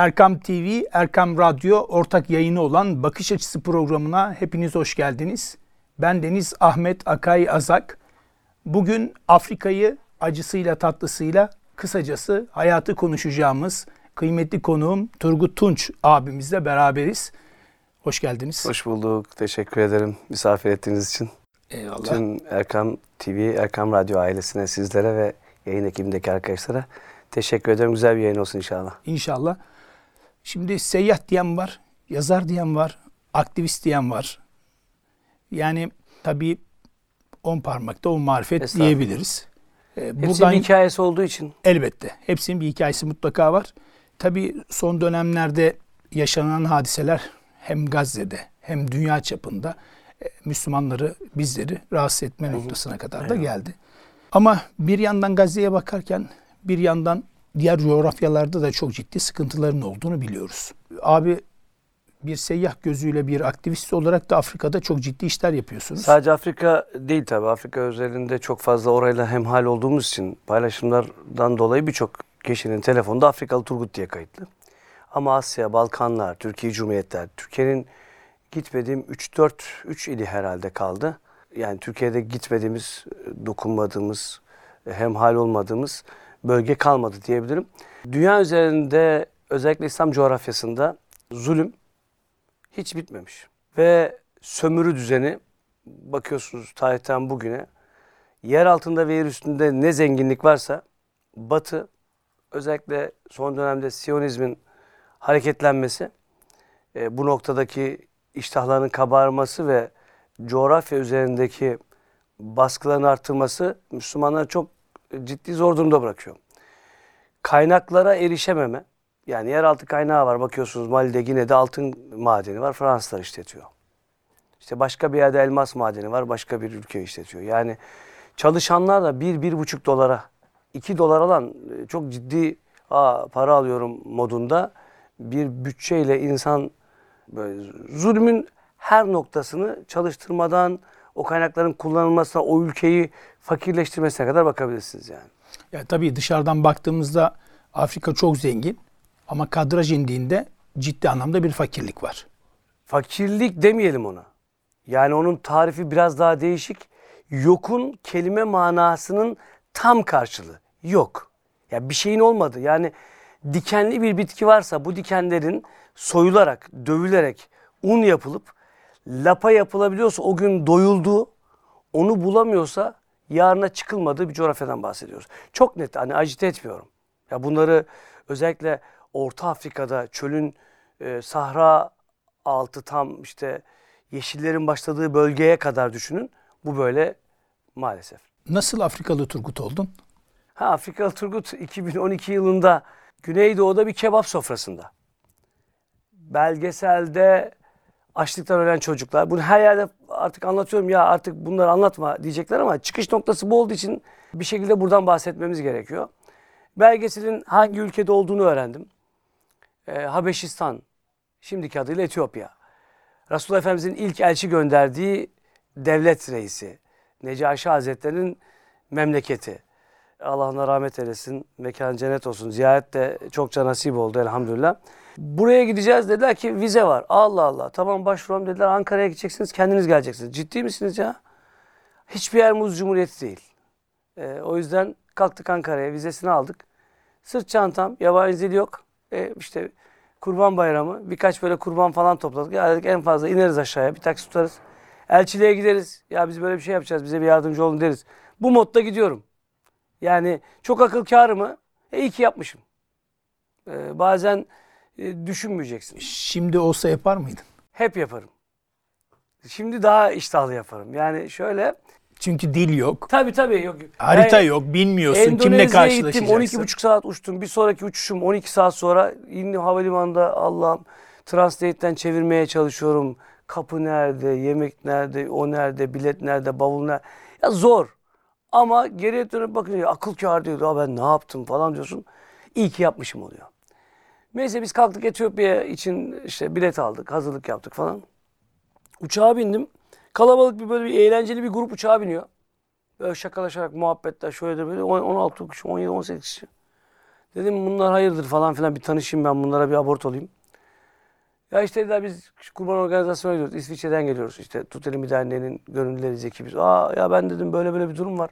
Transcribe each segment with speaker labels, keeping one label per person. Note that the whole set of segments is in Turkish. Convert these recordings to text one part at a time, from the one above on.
Speaker 1: Erkam TV, Erkam Radyo ortak yayını olan Bakış Açısı programına hepiniz hoş geldiniz. Ben Deniz Ahmet Akay Azak. Bugün Afrika'yı acısıyla tatlısıyla kısacası hayatı konuşacağımız kıymetli konuğum Turgut Tunç abimizle beraberiz. Hoş geldiniz.
Speaker 2: Hoş bulduk. Teşekkür ederim misafir ettiğiniz için.
Speaker 1: Eyvallah.
Speaker 2: Tüm Erkam TV, Erkam Radyo ailesine, sizlere ve yayın ekibindeki arkadaşlara teşekkür ederim. Güzel bir yayın olsun inşallah.
Speaker 1: İnşallah. Şimdi seyyah diyen var, yazar diyen var, aktivist diyen var. Yani tabii on parmakta on marifet diyebiliriz.
Speaker 2: Ee, Hepsinin buradan, bir hikayesi olduğu için.
Speaker 1: Elbette. Hepsinin bir hikayesi mutlaka var. Tabii son dönemlerde yaşanan hadiseler hem Gazze'de hem dünya çapında e, Müslümanları, bizleri rahatsız etme noktasına kadar da geldi. Ama bir yandan Gazze'ye bakarken bir yandan diğer coğrafyalarda da çok ciddi sıkıntıların olduğunu biliyoruz. Abi bir seyyah gözüyle bir aktivist olarak da Afrika'da çok ciddi işler yapıyorsunuz.
Speaker 2: Sadece Afrika değil tabi. Afrika özelinde çok fazla orayla hemhal olduğumuz için paylaşımlardan dolayı birçok kişinin telefonda Afrikalı Turgut diye kayıtlı. Ama Asya, Balkanlar, Türkiye Cumhuriyetler, Türkiye'nin gitmediğim 3-4, 3 ili herhalde kaldı. Yani Türkiye'de gitmediğimiz, dokunmadığımız, hemhal olmadığımız bölge kalmadı diyebilirim. Dünya üzerinde özellikle İslam coğrafyasında zulüm hiç bitmemiş. Ve sömürü düzeni bakıyorsunuz tarihten bugüne yer altında ve yer üstünde ne zenginlik varsa Batı özellikle son dönemde Siyonizmin hareketlenmesi e, bu noktadaki iştahların kabarması ve coğrafya üzerindeki baskıların arttırması Müslümanları çok ciddi zor durumda bırakıyor. Kaynaklara erişememe, yani yeraltı kaynağı var bakıyorsunuz Mali'de yine de altın madeni var Fransızlar işletiyor. İşte başka bir yerde elmas madeni var başka bir ülke işletiyor. Yani çalışanlar da bir, bir buçuk dolara, iki dolar alan e, çok ciddi Aa, para alıyorum modunda bir bütçeyle insan böyle zulmün her noktasını çalıştırmadan o kaynakların kullanılmasına, o ülkeyi fakirleştirmesine kadar bakabilirsiniz yani.
Speaker 1: Ya tabii dışarıdan baktığımızda Afrika çok zengin ama kadraj indiğinde ciddi anlamda bir fakirlik var.
Speaker 2: Fakirlik demeyelim ona. Yani onun tarifi biraz daha değişik. Yokun kelime manasının tam karşılığı. Yok. Ya bir şeyin olmadı. Yani dikenli bir bitki varsa bu dikenlerin soyularak, dövülerek un yapılıp lapa yapılabiliyorsa o gün doyuldu, onu bulamıyorsa yarına çıkılmadığı bir coğrafyadan bahsediyoruz. Çok net hani acite etmiyorum. Ya bunları özellikle Orta Afrika'da çölün e, sahra altı tam işte yeşillerin başladığı bölgeye kadar düşünün. Bu böyle maalesef.
Speaker 1: Nasıl Afrikalı Turgut oldun?
Speaker 2: Ha Afrikalı Turgut 2012 yılında Güneydoğu'da bir kebap sofrasında. Belgeselde açlıktan ölen çocuklar. Bunu her yerde artık anlatıyorum ya artık bunları anlatma diyecekler ama çıkış noktası bu olduğu için bir şekilde buradan bahsetmemiz gerekiyor. Belgeselin hangi ülkede olduğunu öğrendim. Ee, Habeşistan, şimdiki adıyla Etiyopya. Resulullah Efendimizin ilk elçi gönderdiği devlet reisi. Necaşi Hazretleri'nin memleketi. Allah ona rahmet eylesin. Mekan cennet olsun. Ziyaret de çokça nasip oldu elhamdülillah. Buraya gideceğiz dediler ki vize var. Allah Allah. Tamam başvuralım dediler. Ankara'ya gideceksiniz. Kendiniz geleceksiniz. Ciddi misiniz ya? Hiçbir yer Muz Cumhuriyeti değil. Ee, o yüzden kalktık Ankara'ya. Vizesini aldık. Sırt çantam. Yabancı dil yok. Ee, işte kurban bayramı. Birkaç böyle kurban falan topladık. Ya dedik en fazla ineriz aşağıya. Bir taksi tutarız. Elçiliğe gideriz. Ya biz böyle bir şey yapacağız. Bize bir yardımcı olun deriz. Bu modda gidiyorum. Yani çok akıl kârı mı? E iyi ki yapmışım. Ee, bazen e, düşünmeyeceksin.
Speaker 1: Şimdi olsa yapar mıydın?
Speaker 2: Hep yaparım. Şimdi daha iştahlı yaparım. Yani şöyle
Speaker 1: çünkü dil yok.
Speaker 2: Tabii tabii yok.
Speaker 1: Harita yani, yok, bilmiyorsun kimle karşılaşacaksın.
Speaker 2: gittim 12,5 saat uçtum. Bir sonraki uçuşum 12 saat sonra indim havalimanında Allah'ım Translate'den çevirmeye çalışıyorum. Kapı nerede, yemek nerede, o nerede, bilet nerede, bavul nerede. Ya zor. Ama geriye dönüp bakınca akıl kâr diyor. ben ne yaptım falan diyorsun. İyi ki yapmışım oluyor. Neyse biz kalktık Etiyopya için işte bilet aldık, hazırlık yaptık falan. Uçağa bindim. Kalabalık bir böyle bir eğlenceli bir grup uçağa biniyor. Böyle şakalaşarak muhabbetler şöyle de böyle 16 kişi, 17, 18 kişi. Dedim bunlar hayırdır falan filan bir tanışayım ben bunlara bir abort olayım. Ya işte dediler biz kurban organizasyona gidiyoruz. İsviçre'den geliyoruz. İşte Tut Elimi Derneği'nin gönüllüleriyiz ekibiz. Aa ya ben dedim böyle böyle bir durum var.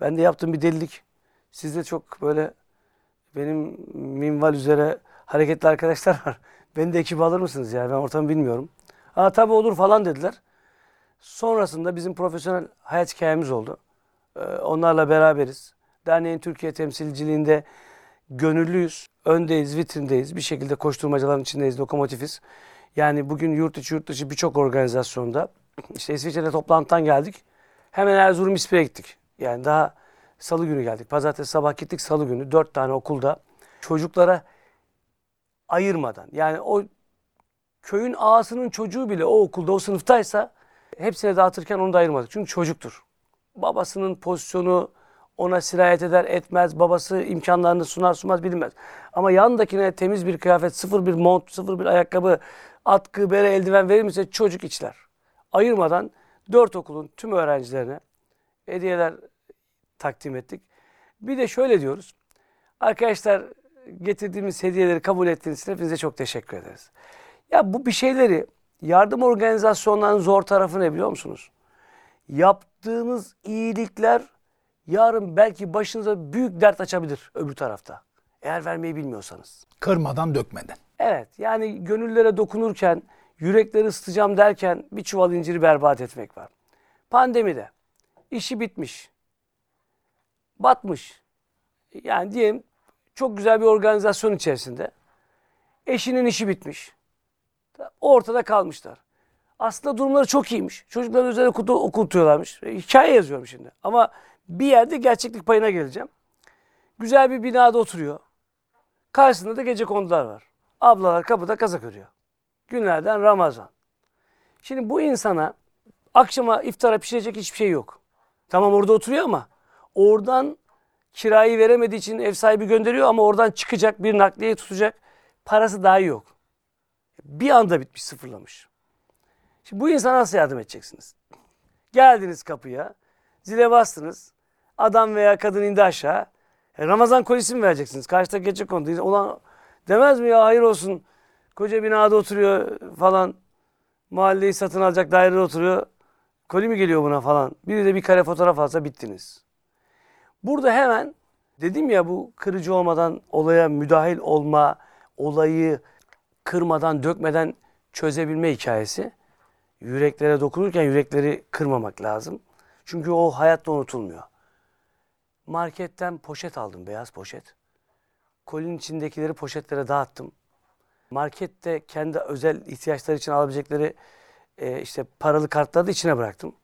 Speaker 2: Ben de yaptığım bir delilik. Sizde çok böyle benim minval üzere hareketli arkadaşlar var. Beni de ekibe alır mısınız ya? Ben ortamı bilmiyorum. Aa tabii olur falan dediler. Sonrasında bizim profesyonel hayat hikayemiz oldu. Ee, onlarla beraberiz. Derneğin Türkiye temsilciliğinde gönüllüyüz. Öndeyiz, vitrindeyiz. Bir şekilde koşturmacaların içindeyiz, lokomotifiz. Yani bugün yurt içi yurt dışı birçok organizasyonda işte İsviçre'de toplantıdan geldik. Hemen Erzurum İspir'e gittik. Yani daha salı günü geldik. Pazartesi sabah gittik salı günü. Dört tane okulda çocuklara ayırmadan. Yani o köyün ağasının çocuğu bile o okulda o sınıftaysa hepsine dağıtırken onu da ayırmadık. Çünkü çocuktur. Babasının pozisyonu ona sirayet eder etmez. Babası imkanlarını sunar sunmaz bilinmez. Ama yandakine temiz bir kıyafet, sıfır bir mont, sıfır bir ayakkabı, atkı, bere, eldiven verilmişse çocuk içler. Ayırmadan dört okulun tüm öğrencilerine hediyeler takdim ettik. Bir de şöyle diyoruz. Arkadaşlar getirdiğimiz hediyeleri kabul ettiğiniz için hepinize çok teşekkür ederiz. Ya bu bir şeyleri yardım organizasyonlarının zor tarafı ne biliyor musunuz? Yaptığınız iyilikler yarın belki başınıza büyük dert açabilir öbür tarafta. Eğer vermeyi bilmiyorsanız.
Speaker 1: Kırmadan dökmeden.
Speaker 2: Evet yani gönüllere dokunurken, yürekleri ısıtacağım derken bir çuval inciri berbat etmek var. Pandemide işi bitmiş, batmış. Yani diyelim çok güzel bir organizasyon içerisinde. Eşinin işi bitmiş. Ortada kalmışlar. Aslında durumları çok iyiymiş. Çocukları özel okulda okutuyorlarmış. Hikaye yazıyorum şimdi. Ama bir yerde gerçeklik payına geleceğim. Güzel bir binada oturuyor. Karşısında da gece kondular var. Ablalar kapıda kazak örüyor. Günlerden Ramazan. Şimdi bu insana akşama iftara pişirecek hiçbir şey yok. Tamam orada oturuyor ama oradan kirayı veremediği için ev sahibi gönderiyor ama oradan çıkacak bir nakliye tutacak parası dahi yok. Bir anda bitmiş sıfırlamış. Şimdi bu insana nasıl yardım edeceksiniz? Geldiniz kapıya, zile bastınız, adam veya kadın indi aşağı. E, Ramazan kolisi mi vereceksiniz? Karşıda gece kondu. Ulan demez mi ya hayır olsun. Koca binada oturuyor falan. Mahalleyi satın alacak dairede oturuyor. Koli mi geliyor buna falan. Biri de bir kare fotoğraf alsa bittiniz. Burada hemen dedim ya bu kırıcı olmadan olaya müdahil olma, olayı kırmadan, dökmeden çözebilme hikayesi. Yüreklere dokunurken yürekleri kırmamak lazım. Çünkü o hayatta unutulmuyor. Marketten poşet aldım, beyaz poşet. Kolinin içindekileri poşetlere dağıttım. Markette kendi özel ihtiyaçları için alabilecekleri e, işte paralı kartları da içine bıraktım.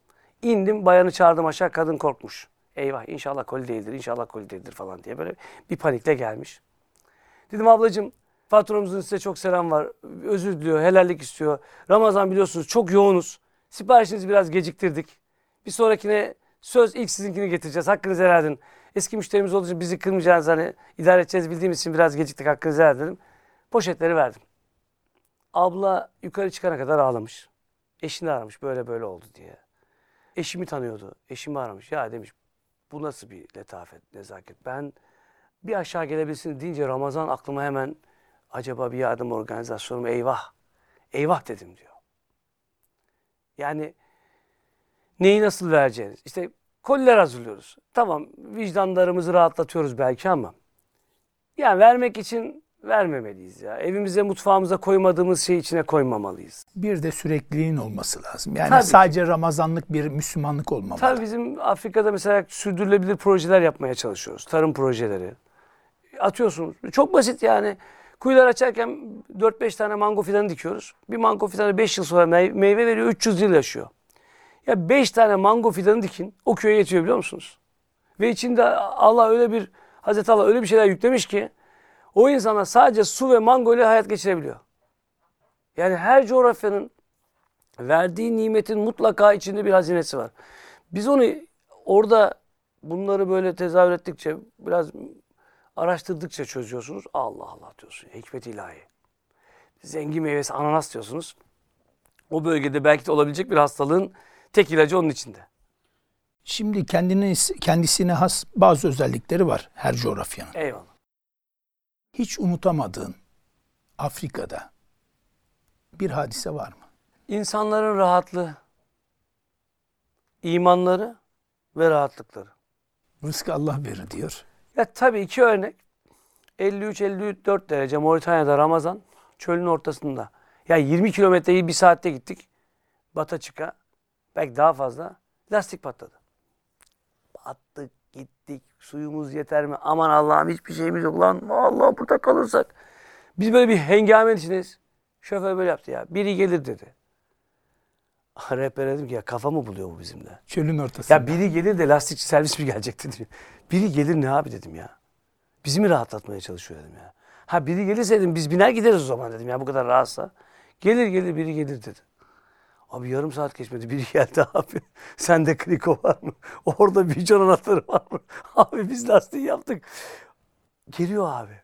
Speaker 2: İndim, bayanı çağırdım aşağı, kadın korkmuş. Eyvah inşallah koli değildir, inşallah koli değildir falan diye böyle bir panikle gelmiş. Dedim ablacığım patronumuzun size çok selam var. Özür diliyor, helallik istiyor. Ramazan biliyorsunuz çok yoğunuz. Siparişinizi biraz geciktirdik. Bir sonrakine söz ilk sizinkini getireceğiz. Hakkınızı helal edin. Eski müşterimiz olduğu için bizi kırmayacağınız hani idare edeceğiz bildiğimiz için biraz geciktik hakkınızı helal dedim. Poşetleri verdim. Abla yukarı çıkana kadar ağlamış. Eşini aramış böyle böyle oldu diye. Eşimi tanıyordu. Eşimi aramış. Ya demiş bu nasıl bir letafet, nezaket. Ben bir aşağı gelebilsin deyince Ramazan aklıma hemen acaba bir yardım organizasyonu mu? Eyvah. Eyvah dedim diyor. Yani neyi nasıl vereceğiz? İşte koliler hazırlıyoruz. Tamam vicdanlarımızı rahatlatıyoruz belki ama yani vermek için vermemeliyiz ya. Evimize, mutfağımıza koymadığımız şeyi içine koymamalıyız.
Speaker 1: Bir de sürekliliğin olması lazım. Yani
Speaker 2: Tabii
Speaker 1: sadece Ramazanlık bir Müslümanlık olmamalı.
Speaker 2: Tabii bizim Afrika'da mesela sürdürülebilir projeler yapmaya çalışıyoruz. Tarım projeleri. Atıyorsunuz. Çok basit yani. Kuyular açarken 4-5 tane mango fidanı dikiyoruz. Bir mango fidanı 5 yıl sonra mey- meyve veriyor, 300 yıl yaşıyor. Ya 5 tane mango fidanı dikin, o köye yetiyor biliyor musunuz? Ve içinde Allah öyle bir, Hazreti Allah öyle bir şeyler yüklemiş ki o insana sadece su ve mango ile hayat geçirebiliyor. Yani her coğrafyanın verdiği nimetin mutlaka içinde bir hazinesi var. Biz onu orada bunları böyle tezahür ettikçe biraz araştırdıkça çözüyorsunuz. Allah Allah diyorsun. Hikmet ilahi. Zengin meyvesi ananas diyorsunuz. O bölgede belki de olabilecek bir hastalığın tek ilacı onun içinde.
Speaker 1: Şimdi kendine, kendisine has bazı özellikleri var her coğrafyanın.
Speaker 2: Eyvallah.
Speaker 1: Hiç unutamadığın Afrika'da bir hadise var mı?
Speaker 2: İnsanların rahatlığı, imanları ve rahatlıkları.
Speaker 1: Rızkı Allah verir diyor.
Speaker 2: Ya tabii iki örnek. 53-54 derece Moritanya'da Ramazan çölün ortasında. Ya 20 kilometreyi bir saatte gittik. Bata çıka. Belki daha fazla. Lastik patladı. Battık gittik. Suyumuz yeter mi? Aman Allah'ım hiçbir şeyimiz yok lan. Allah burada kalırsak. Biz böyle bir hengamenin içindeyiz. Şoför böyle yaptı ya. Biri gelir dedi. Rehber dedim ki ya kafa mı buluyor bu bizimle?
Speaker 1: Çölün ortasında.
Speaker 2: Ya biri gelir de lastikçi servis mi gelecek dedi. Biri gelir ne abi dedim ya. Bizi mi rahatlatmaya çalışıyor dedim ya. Ha biri gelirse dedim biz biner gideriz o zaman dedim ya bu kadar rahatsa. Gelir gelir biri gelir dedi. Abi yarım saat geçmedi biri geldi abi. Sende kriko var mı? Orada bijon anahtarı var mı? Abi biz lastiği yaptık. Geliyor abi.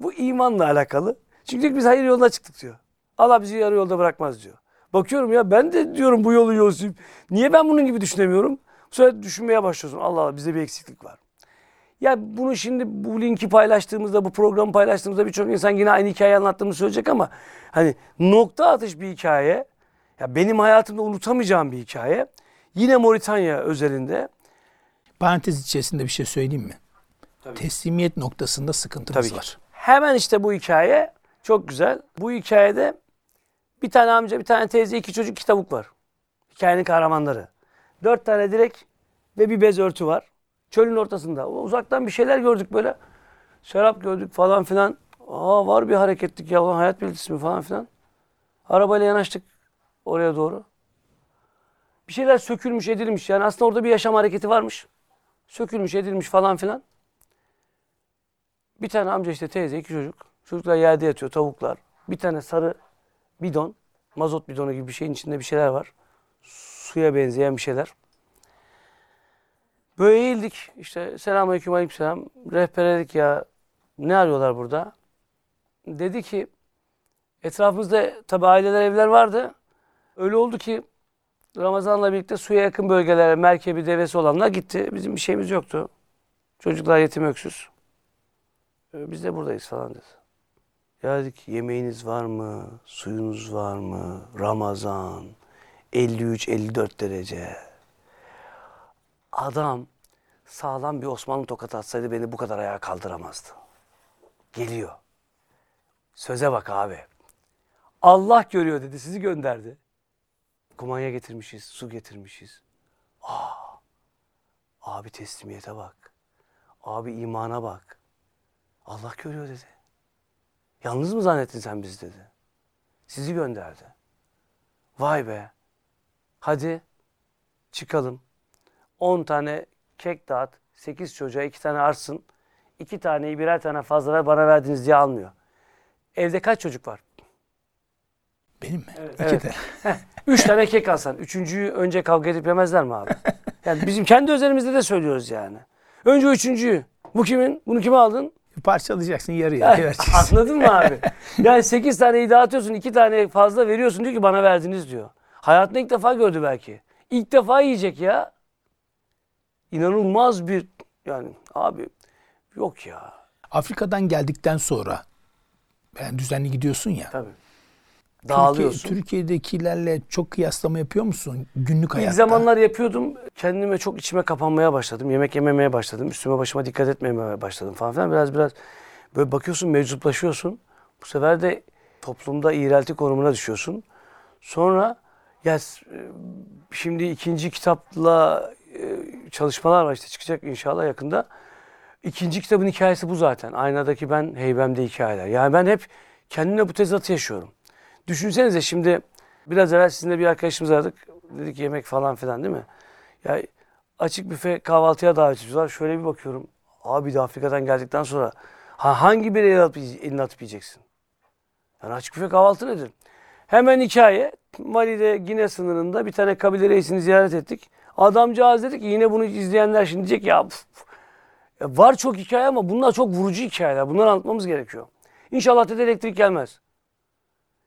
Speaker 2: Bu imanla alakalı. Çünkü biz hayır yoluna çıktık diyor. Allah bizi yarı yolda bırakmaz diyor. Bakıyorum ya ben de diyorum bu yolu yolcuyum. Niye ben bunun gibi düşünemiyorum? Bu sefer düşünmeye başlıyorsun. Allah Allah bizde bir eksiklik var. Ya bunu şimdi bu linki paylaştığımızda, bu programı paylaştığımızda birçok insan yine aynı hikayeyi anlattığımı söyleyecek ama hani nokta atış bir hikaye, ya benim hayatımda unutamayacağım bir hikaye. Yine Moritanya özelinde.
Speaker 1: Parantez içerisinde bir şey söyleyeyim mi?
Speaker 2: Tabii.
Speaker 1: Teslimiyet noktasında sıkıntımız
Speaker 2: Tabii
Speaker 1: var.
Speaker 2: Hemen işte bu hikaye çok güzel. Bu hikayede bir tane amca, bir tane teyze, iki çocuk, iki tavuk var. Hikayenin kahramanları. Dört tane direk ve bir bez örtü var. Çölün ortasında. Uzaktan bir şeyler gördük böyle. Şarap gördük falan filan. Aa var bir hareketlik ya. Hayat belirtisi mi falan filan. Arabayla yanaştık oraya doğru. Bir şeyler sökülmüş edilmiş. Yani aslında orada bir yaşam hareketi varmış. Sökülmüş edilmiş falan filan. Bir tane amca işte teyze iki çocuk. Çocuklar yerde yatıyor tavuklar. Bir tane sarı bidon. Mazot bidonu gibi bir şeyin içinde bir şeyler var. Suya benzeyen bir şeyler. Böyle eğildik. İşte selamünaleyküm aleykümselam. Rehber dedik ya ne arıyorlar burada? Dedi ki etrafımızda tabi aileler evler vardı. Öyle oldu ki Ramazan'la birlikte suya yakın bölgelere merkebi devesi olanlar gitti. Bizim bir şeyimiz yoktu. Çocuklar yetim öksüz. Ee, Biz de buradayız falan dedi. Ya dedik yemeğiniz var mı? Suyunuz var mı? Ramazan. 53-54 derece. Adam sağlam bir Osmanlı tokat atsaydı beni bu kadar ayağa kaldıramazdı. Geliyor. Söze bak abi. Allah görüyor dedi sizi gönderdi. Kumanya getirmişiz, su getirmişiz. Aa, abi teslimiyete bak. Abi imana bak. Allah görüyor dedi. Yalnız mı zannettin sen bizi dedi. Sizi gönderdi. Vay be. Hadi çıkalım. 10 tane kek dağıt. 8 çocuğa 2 tane arsın. 2 taneyi birer tane fazla ver bana verdiniz diye almıyor. Evde kaç çocuk var?
Speaker 1: Benim mi?
Speaker 2: Evet,
Speaker 1: İki
Speaker 2: evet.
Speaker 1: de.
Speaker 2: Üç tane kek alsan. Üçüncüyü önce kavga edip yemezler mi abi? Yani bizim kendi özelimizde de söylüyoruz yani. Önce üçüncüyü. Bu kimin? Bunu kime aldın?
Speaker 1: Parçalayacaksın yarı yarıya vereceksin.
Speaker 2: Anladın mı abi? Yani 8 taneyi dağıtıyorsun, 2 tane fazla veriyorsun diyor ki bana verdiniz diyor. Hayatında ilk defa gördü belki. İlk defa yiyecek ya. İnanılmaz bir yani abi yok ya.
Speaker 1: Afrika'dan geldikten sonra yani düzenli gidiyorsun ya.
Speaker 2: Tabii.
Speaker 1: Türkiye,
Speaker 2: Dağılıyorsun.
Speaker 1: Türkiye'dekilerle çok kıyaslama yapıyor musun günlük hayatta?
Speaker 2: İlk zamanlar yapıyordum. Kendime çok içime kapanmaya başladım. Yemek yememeye başladım. Üstüme başıma dikkat etmemeye başladım falan filan. Biraz biraz böyle bakıyorsun mevcutlaşıyorsun. Bu sefer de toplumda iğrelti konumuna düşüyorsun. Sonra ya e, şimdi ikinci kitapla e, çalışmalar var işte çıkacak inşallah yakında. İkinci kitabın hikayesi bu zaten. Aynadaki ben, heybemde hikayeler. Yani ben hep kendimle bu tezatı yaşıyorum. Düşünsenize şimdi biraz evvel sizinle bir arkadaşımız aradık. Dedik yemek falan filan değil mi? Ya açık büfe kahvaltıya davetimiz var. Şöyle bir bakıyorum. Abi de Afrika'dan geldikten sonra ha, hangi bir eline atıp, eline atıp yiyeceksin? Yani açık büfe kahvaltı nedir? Hemen hikaye. Mali'de Gine sınırında bir tane kabile reisini ziyaret ettik. Adamcağız dedi ki yine bunu izleyenler şimdi diyecek ya, pf, ya var çok hikaye ama bunlar çok vurucu hikayeler. Bunları anlatmamız gerekiyor. İnşallah dedi elektrik gelmez.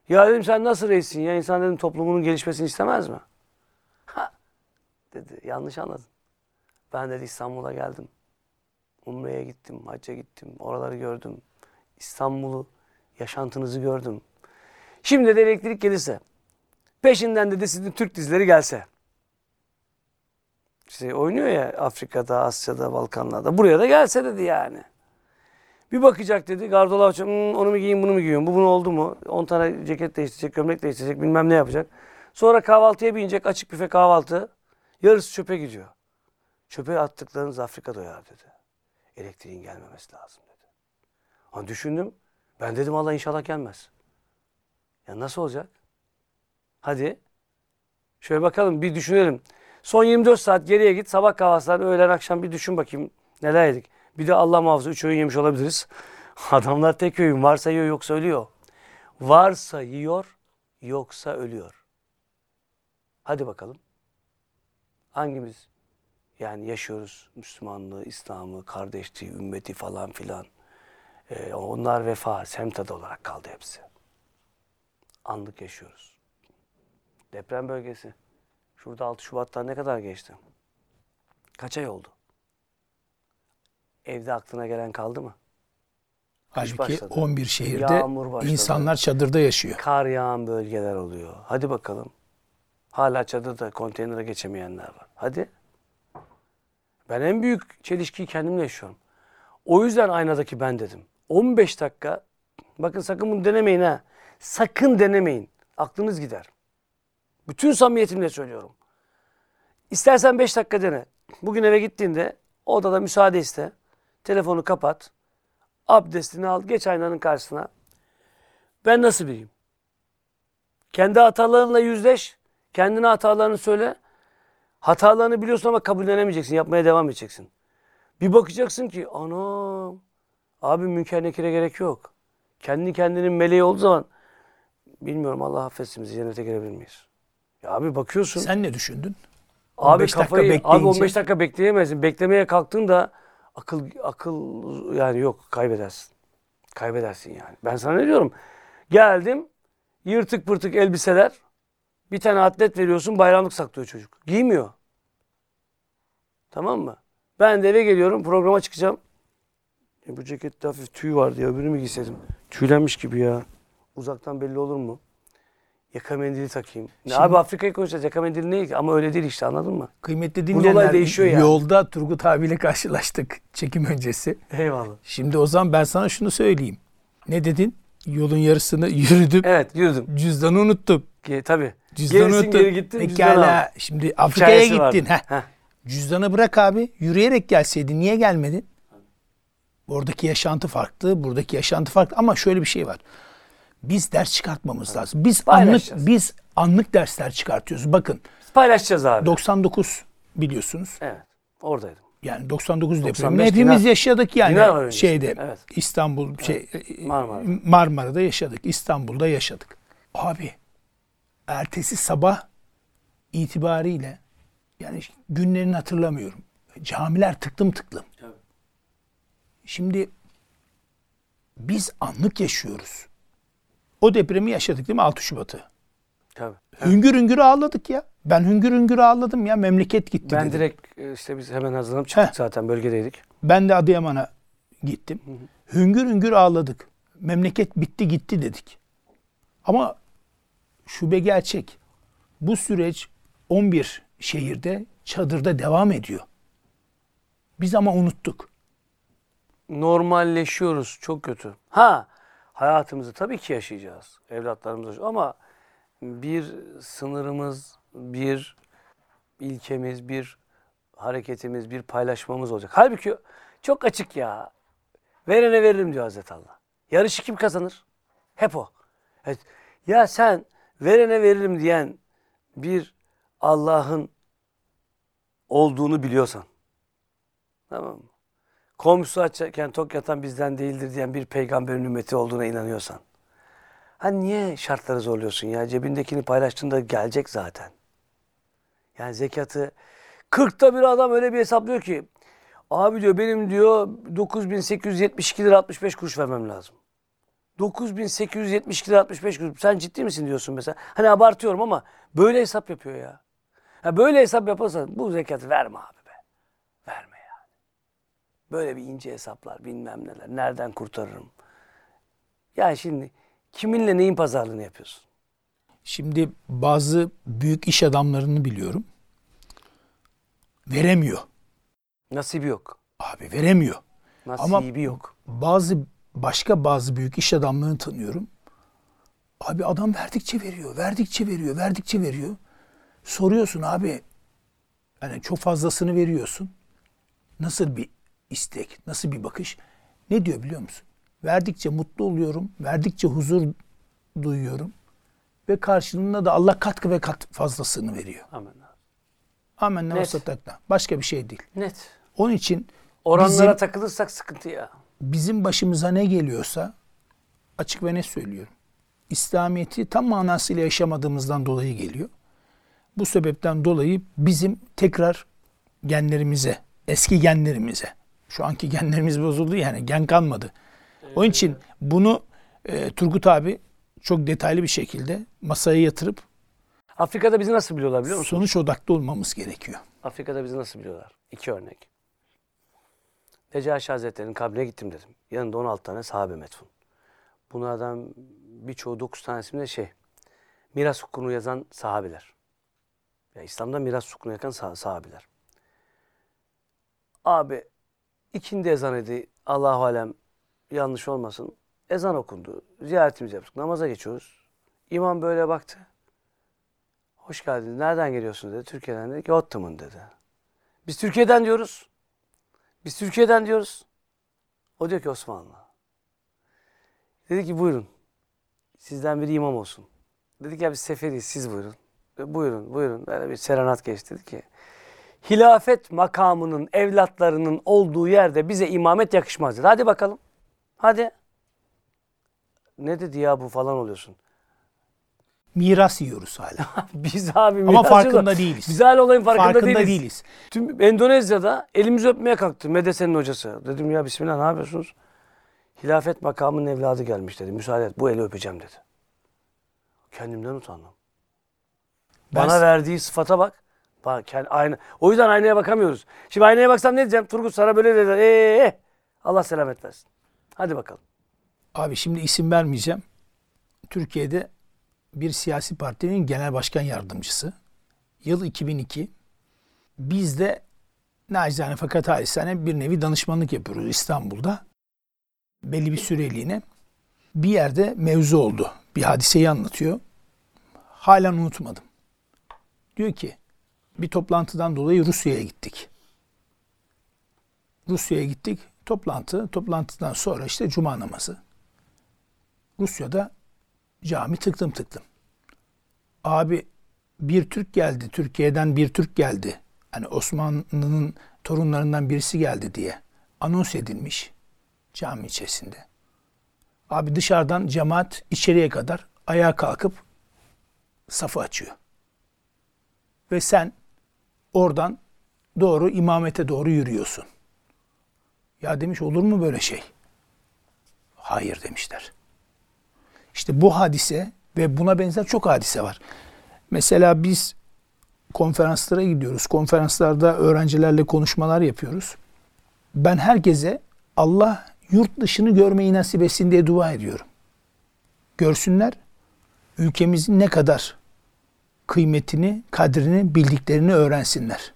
Speaker 2: Ya dedim sen nasıl reissin ya? İnsan dedim toplumunun gelişmesini istemez mi? Ha dedi yanlış anladın. Ben dedi İstanbul'a geldim. Umre'ye gittim, hacca gittim. Oraları gördüm. İstanbul'u, yaşantınızı gördüm. Şimdi de elektrik gelirse, peşinden de, de sizin Türk dizileri gelse. İşte oynuyor ya Afrika'da, Asya'da, Balkanlarda. Buraya da gelse dedi yani. Bir bakacak dedi. Gardırobu açacak. "Hmm, onu mu giyeyim bunu mu giyiyorum? Bu bunu oldu mu? 10 tane ceket değiştirecek, gömlek değiştirecek bilmem ne yapacak. Sonra kahvaltıya binecek. Açık büfe kahvaltı. Yarısı çöpe gidiyor. Çöpe attıklarınız Afrika doyar dedi. Elektriğin gelmemesi lazım dedi. Hani düşündüm. Ben dedim Allah inşallah gelmez. Ya nasıl olacak? Hadi. Şöyle bakalım bir düşünelim. Son 24 saat geriye git. Sabah kahvaltıdan öğlen akşam bir düşün bakayım neler yedik. Bir de Allah muhafaza 3 öğün yemiş olabiliriz. Adamlar tek öğün varsa yiyor yoksa ölüyor. Varsa yiyor yoksa ölüyor. Hadi bakalım. Hangimiz yani yaşıyoruz Müslümanlığı, İslam'ı, kardeşliği, ümmeti falan filan. Ee, onlar vefa, semtada olarak kaldı hepsi. Anlık yaşıyoruz. Deprem bölgesi. Şurada 6 Şubat'tan ne kadar geçti? Kaç ay oldu? Evde aklına gelen kaldı mı?
Speaker 1: Halbuki
Speaker 2: başladı.
Speaker 1: 11 şehirde insanlar çadırda yaşıyor.
Speaker 2: Kar yağan bölgeler oluyor. Hadi bakalım. Hala çadırda konteynere geçemeyenler var. Hadi. Ben en büyük çelişkiyi kendimle yaşıyorum. O yüzden aynadaki ben dedim. 15 dakika. Bakın sakın bunu denemeyin ha. Sakın denemeyin. Aklınız gider. Bütün samimiyetimle söylüyorum. İstersen 5 dakika dene. Bugün eve gittiğinde odada müsaade iste. Telefonu kapat. Abdestini al. Geç aynanın karşısına. Ben nasıl biriyim? Kendi hatalarınla yüzleş. Kendine hatalarını söyle. Hatalarını biliyorsun ama kabullenemeyeceksin. Yapmaya devam edeceksin. Bir bakacaksın ki anam abi münker nekire gerek yok. Kendi kendinin meleği olduğu zaman bilmiyorum Allah affetsin bizi cennete girebilir miyiz? Ya abi bakıyorsun.
Speaker 1: Sen ne düşündün?
Speaker 2: Abi
Speaker 1: 15 dakika
Speaker 2: kafayı, abi
Speaker 1: bekleyince-
Speaker 2: 15 dakika bekleyemezsin. Beklemeye kalktığında akıl akıl yani yok kaybedersin. Kaybedersin yani. Ben sana ne diyorum? Geldim yırtık pırtık elbiseler. Bir tane atlet veriyorsun bayramlık saklıyor çocuk. Giymiyor. Tamam mı? Ben de eve geliyorum programa çıkacağım. E bu cekette hafif tüy var diye öbürünü mü giyseydim? Tüylenmiş gibi ya. Uzaktan belli olur mu? Yaka mendili takayım. Ne
Speaker 1: Şimdi-
Speaker 2: abi Afrika'yı konuşacağız. Yaka mendili ne? Ama öyle değil işte anladın mı?
Speaker 1: Kıymetli
Speaker 2: olay
Speaker 1: dinleyenler
Speaker 2: değişiyor yani.
Speaker 1: yolda Turgut abiyle karşılaştık çekim öncesi.
Speaker 2: Eyvallah.
Speaker 1: Şimdi o zaman ben sana şunu söyleyeyim. Ne dedin? Yolun yarısını yürüdüm.
Speaker 2: Evet yürüdüm.
Speaker 1: Cüzdanı unuttum.
Speaker 2: Ge- tabii.
Speaker 1: Cüzdanı
Speaker 2: Gerisin
Speaker 1: unuttum.
Speaker 2: geri cüzdanı
Speaker 1: Pekala.
Speaker 2: aldım.
Speaker 1: Şimdi Afrika'ya gittin. Heh.
Speaker 2: Heh.
Speaker 1: Cüzdanı bırak abi. Yürüyerek gelseydin. Niye gelmedin? Oradaki yaşantı farklı, buradaki yaşantı farklı ama şöyle bir şey var. Biz ders çıkartmamız lazım. Biz anlık biz anlık dersler çıkartıyoruz. Bakın
Speaker 2: Biz paylaşacağız abi.
Speaker 1: 99 biliyorsunuz.
Speaker 2: evet. Oradaydım.
Speaker 1: Yani 99 depremini
Speaker 2: 95
Speaker 1: hepimiz yaşadık yani
Speaker 2: Dinar
Speaker 1: şeyde
Speaker 2: Evet.
Speaker 1: İstanbul şey
Speaker 2: Marmara'da.
Speaker 1: Marmara'da yaşadık. İstanbul'da yaşadık. Abi ertesi sabah itibariyle yani günlerini hatırlamıyorum. Camiler tıklım tıklım.
Speaker 2: Tabii.
Speaker 1: Şimdi biz anlık yaşıyoruz. O depremi yaşadık değil mi 6 Şubat'ı?
Speaker 2: Tabii.
Speaker 1: Hüngür hüngür ağladık ya. Ben hüngür hüngür ağladım ya. Memleket gitti
Speaker 2: Ben
Speaker 1: dedim.
Speaker 2: direkt e, işte biz hemen hazırlanıp çıktık
Speaker 1: Heh.
Speaker 2: zaten bölgedeydik.
Speaker 1: Ben de Adıyaman'a gittim. Hüngür hüngür ağladık. Memleket bitti gitti dedik. Ama şube gerçek. Bu süreç 11 şehirde çadırda devam ediyor. Biz ama unuttuk.
Speaker 2: Normalleşiyoruz. Çok kötü. Ha hayatımızı tabii ki yaşayacağız. Evlatlarımız ama bir sınırımız, bir ilkemiz, bir hareketimiz, bir paylaşmamız olacak. Halbuki çok açık ya. Verene veririm diyor Hazreti Allah. Yarışı kim kazanır? Hep o. Evet. Ya sen verene veririm diyen bir Allah'ın olduğunu biliyorsan. Tamam mı? Komşusu açarken tok yatan bizden değildir diyen bir peygamberin ümmeti olduğuna inanıyorsan. Ha niye şartları zorluyorsun ya? Cebindekini paylaştığında gelecek zaten. Yani zekatı 40'ta bir adam öyle bir hesaplıyor ki abi diyor benim diyor 9872 lira 65 kuruş vermem lazım. 9872 lira 65 kuruş. Sen ciddi misin diyorsun mesela. Hani abartıyorum ama böyle hesap yapıyor ya. Ha böyle hesap yaparsan bu zekatı verme abi. Böyle bir ince hesaplar bilmem neler. Nereden kurtarırım? Ya şimdi kiminle neyin pazarlığını yapıyorsun?
Speaker 1: Şimdi bazı büyük iş adamlarını biliyorum. Veremiyor.
Speaker 2: Nasibi yok.
Speaker 1: Abi veremiyor.
Speaker 2: Nasibi
Speaker 1: Ama-
Speaker 2: yok.
Speaker 1: Bazı başka bazı büyük iş adamlarını tanıyorum. Abi adam verdikçe veriyor, verdikçe veriyor, verdikçe veriyor. Soruyorsun abi. Yani çok fazlasını veriyorsun. Nasıl bir istek, nasıl bir bakış? Ne diyor biliyor musun? Verdikçe mutlu oluyorum, verdikçe huzur duyuyorum ve karşılığında da Allah katkı ve kat fazlasını veriyor.
Speaker 2: Amen.
Speaker 1: Amenna ve
Speaker 2: Net.
Speaker 1: Başka bir şey değil.
Speaker 2: Net.
Speaker 1: Onun için
Speaker 2: Oranlara
Speaker 1: Bizim-
Speaker 2: takılırsak sıkıntı ya.
Speaker 1: bizim başımıza ne geliyorsa açık ve net söylüyorum. İslamiyet'i tam manasıyla yaşamadığımızdan dolayı geliyor. Bu sebepten dolayı bizim tekrar genlerimize, eski genlerimize, şu anki genlerimiz bozuldu yani gen kalmadı. Onun için bunu e, Turgut abi çok detaylı bir şekilde masaya yatırıp
Speaker 2: Afrika'da bizi nasıl biliyorlar biliyor musun?
Speaker 1: sonuç odaklı olmamız gerekiyor.
Speaker 2: Afrika'da bizi nasıl biliyorlar? İki örnek. Necaşi Hazretleri'nin kabrine gittim dedim. Yanında 16 tane sahabe metfun. Bunlardan birçoğu 9 tanesi de şey, miras hukukunu yazan sahabeler. Ya İslam'da miras hukukunu yakan sah- sahabeler. Abi ikindi ezan idi. Allahu alem yanlış olmasın. Ezan okundu. Ziyaretimizi yaptık. Namaza geçiyoruz. İmam böyle baktı. Hoş geldiniz. Nereden geliyorsunuz dedi. Türkiye'den dedi ki Ottoman dedi. Biz Türkiye'den diyoruz. Biz Türkiye'den diyoruz. O diyor ki Osmanlı. Dedi ki buyurun. Sizden biri imam olsun. Dedik ya biz seferiyiz siz buyurun. Buyurun buyurun. Böyle bir serenat geçti dedi ki. Hilafet makamının evlatlarının olduğu yerde bize imamet yakışmaz dedi. Hadi bakalım. Hadi. Ne dedi ya bu falan oluyorsun.
Speaker 1: Miras yiyoruz hala.
Speaker 2: Biz abi
Speaker 1: Ama
Speaker 2: mirasçı
Speaker 1: farkında
Speaker 2: da-
Speaker 1: değiliz.
Speaker 2: Biz hala olayın farkında,
Speaker 1: Farkında
Speaker 2: değiliz.
Speaker 1: değiliz.
Speaker 2: Tüm Endonezya'da elimizi öpmeye kalktı Medese'nin hocası. Dedim ya bismillah ne yapıyorsunuz? Hilafet makamının evladı gelmiş dedi. Müsaade et bu eli öpeceğim dedi. Kendimden utandım.
Speaker 1: Ben-
Speaker 2: Bana verdiği sıfata bak. Bak kendi, aynı. O yüzden aynaya bakamıyoruz. Şimdi aynaya baksam ne diyeceğim? Turgut sana böyle dediler. Ee, Allah selamet versin. Hadi bakalım.
Speaker 1: Abi şimdi isim vermeyeceğim. Türkiye'de bir siyasi partinin genel başkan yardımcısı. Yıl 2002. Biz de nacizane fakat halisane bir nevi danışmanlık yapıyoruz İstanbul'da. Belli bir süreliğine. Bir yerde mevzu oldu. Bir hadiseyi anlatıyor. Halen unutmadım. Diyor ki bir toplantıdan dolayı Rusya'ya gittik. Rusya'ya gittik. Toplantı, toplantıdan sonra işte cuma namazı. Rusya'da cami tıktım tıktım. Abi bir Türk geldi, Türkiye'den bir Türk geldi. Hani Osmanlı'nın torunlarından birisi geldi diye anons edilmiş cami içerisinde. Abi dışarıdan cemaat içeriye kadar ayağa kalkıp safı açıyor. Ve sen oradan doğru imamete doğru yürüyorsun. Ya demiş olur mu böyle şey? Hayır demişler. İşte bu hadise ve buna benzer çok hadise var. Mesela biz konferanslara gidiyoruz. Konferanslarda öğrencilerle konuşmalar yapıyoruz. Ben herkese Allah yurt dışını görmeyi nasip etsin diye dua ediyorum. Görsünler ülkemizin ne kadar kıymetini, kadrini bildiklerini öğrensinler.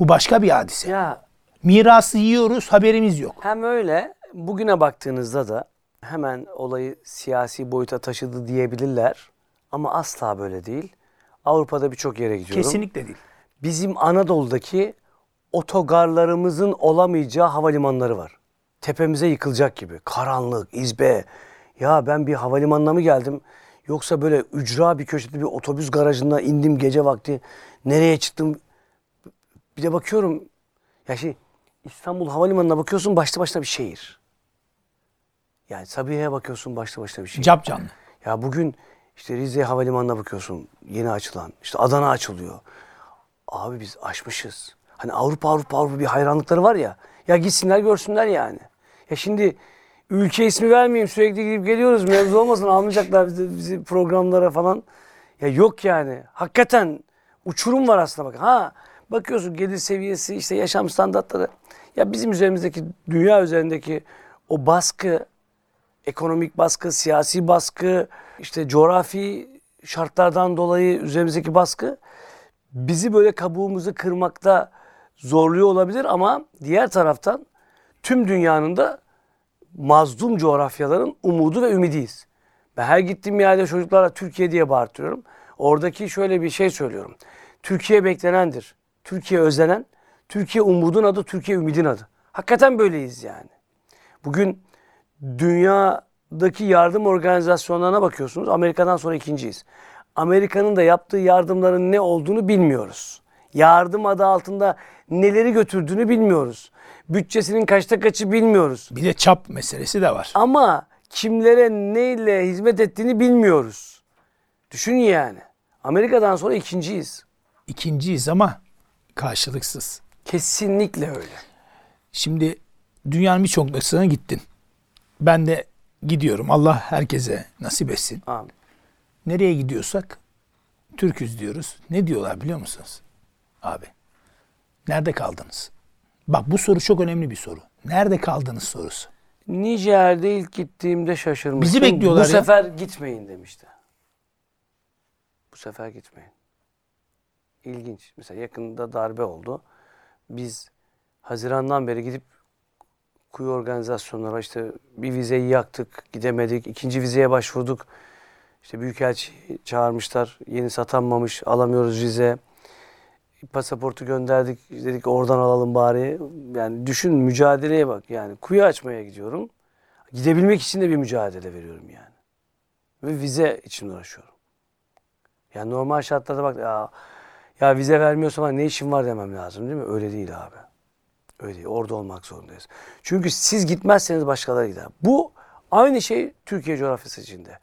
Speaker 1: Bu başka bir hadise.
Speaker 2: Ya
Speaker 1: Mirası yiyoruz, haberimiz yok.
Speaker 2: Hem öyle bugüne baktığınızda da hemen olayı siyasi boyuta taşıdı diyebilirler. Ama asla böyle değil. Avrupa'da birçok yere gidiyorum.
Speaker 1: Kesinlikle değil.
Speaker 2: Bizim Anadolu'daki otogarlarımızın olamayacağı havalimanları var. Tepemize yıkılacak gibi. Karanlık, izbe. Ya ben bir havalimanına mı geldim? Yoksa böyle ücra bir köşede bir otobüs garajına indim gece vakti. Nereye çıktım? Bir de bakıyorum. Ya şey İstanbul Havalimanı'na bakıyorsun başlı başına bir şehir. Yani Sabihe'ye bakıyorsun başlı başına bir şehir.
Speaker 1: Cap canlı.
Speaker 2: Ya bugün işte Rize Havalimanı'na bakıyorsun yeni açılan. İşte Adana açılıyor. Abi biz aşmışız. Hani Avrupa Avrupa Avrupa bir hayranlıkları var ya. Ya gitsinler görsünler yani. Ya şimdi ülke ismi vermeyeyim sürekli gidip geliyoruz. Mevzu olmasın almayacaklar bizi, bizi programlara falan. Ya yok yani. Hakikaten uçurum var aslında bak. Ha bakıyorsun gelir seviyesi işte yaşam standartları. Ya bizim üzerimizdeki dünya üzerindeki o baskı ekonomik baskı, siyasi baskı, işte coğrafi şartlardan dolayı üzerimizdeki baskı bizi böyle kabuğumuzu kırmakta zorluyor olabilir ama diğer taraftan tüm dünyanın da mazlum coğrafyaların umudu ve ümidiyiz. Ben her gittiğim yerde çocuklara Türkiye diye bağırtıyorum. Oradaki şöyle bir şey söylüyorum. Türkiye beklenendir. Türkiye özlenen, Türkiye umudun adı, Türkiye ümidin adı. Hakikaten böyleyiz yani. Bugün dünyadaki yardım organizasyonlarına bakıyorsunuz. Amerika'dan sonra ikinciyiz. Amerika'nın da yaptığı yardımların ne olduğunu bilmiyoruz. Yardım adı altında neleri götürdüğünü bilmiyoruz. Bütçesinin kaçta kaçı bilmiyoruz.
Speaker 1: Bir de çap meselesi de var.
Speaker 2: Ama kimlere neyle hizmet ettiğini bilmiyoruz. Düşün yani. Amerika'dan sonra ikinciyiz.
Speaker 1: İkinciyiz ama karşılıksız.
Speaker 2: Kesinlikle öyle.
Speaker 1: Şimdi dünyanın birçok noktasına gittin. Ben de gidiyorum. Allah herkese nasip etsin.
Speaker 2: Amin.
Speaker 1: Nereye gidiyorsak Türküz diyoruz. Ne diyorlar biliyor musunuz? Abi. Nerede kaldınız? Bak bu soru çok önemli bir soru. Nerede kaldınız sorusu.
Speaker 2: Nijer'de ilk gittiğimde şaşırmıştım.
Speaker 1: Bizi bekliyorlar
Speaker 2: Bu
Speaker 1: ya.
Speaker 2: sefer gitmeyin demişti. Bu sefer gitmeyin. İlginç. Mesela yakında darbe oldu. Biz Haziran'dan beri gidip kuyu organizasyonlara işte bir vizeyi yaktık, gidemedik. İkinci vizeye başvurduk. İşte Büyükelçi çağırmışlar. Yeni satanmamış, alamıyoruz vize. Pasaportu gönderdik. Dedik oradan alalım bari. Yani düşün mücadeleye bak. Yani kuyu açmaya gidiyorum. Gidebilmek için de bir mücadele veriyorum yani. Ve vize için uğraşıyorum. Yani normal şartlarda bak ya, ya vize vermiyorsa ne işim var demem lazım değil mi? Öyle değil abi. Öyle değil. Orada olmak zorundayız. Çünkü siz gitmezseniz başkaları gider. Bu aynı şey Türkiye coğrafyası içinde.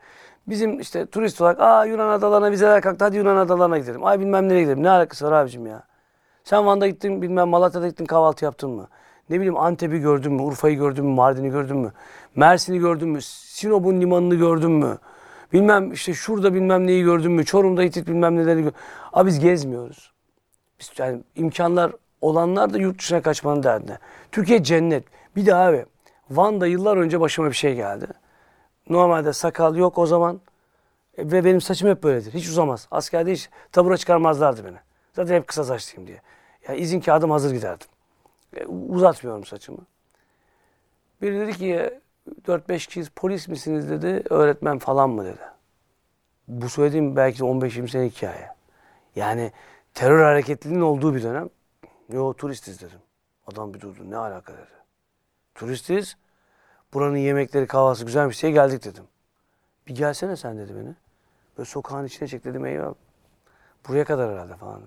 Speaker 2: Bizim işte turist olarak aa Yunan adalarına vizeler kalktı hadi Yunan adalarına gidelim. Ay bilmem nereye gidelim. Ne alakası var abicim ya? Sen Van'da gittin bilmem Malatya'da gittin kahvaltı yaptın mı? Ne bileyim Antep'i gördün mü? Urfa'yı gördün mü? Mardin'i gördün mü? Mersin'i gördün mü? Sinop'un limanını gördün mü? Bilmem işte şurada bilmem neyi gördün mü? Çorum'da Hitit bilmem neleri gördün Abi biz gezmiyoruz. Biz yani imkanlar olanlar da yurt dışına kaçmanın derdinde. Türkiye cennet. Bir de abi Van'da yıllar önce başıma bir şey geldi. Normalde sakal yok o zaman. E, ve benim saçım hep böyledir. Hiç uzamaz. Askerde hiç tabura çıkarmazlardı beni. Zaten hep kısa saçlıyım diye. Yani izin kağıdım hazır giderdim. E, uzatmıyorum saçımı. Biri dedi ki 4-5 kişiyiz polis misiniz dedi. Öğretmen falan mı dedi. Bu söylediğim belki de 15-20 sene hikaye. Yani terör hareketliliğinin olduğu bir dönem. Yo turistiz dedim. Adam bir durdu. Ne alaka dedi. Turistiz. Buranın yemekleri kahvaltısı güzelmiş diye geldik dedim. Bir gelsene sen dedi beni. Böyle sokağın içine çek dedim eyvah. Buraya kadar herhalde falan.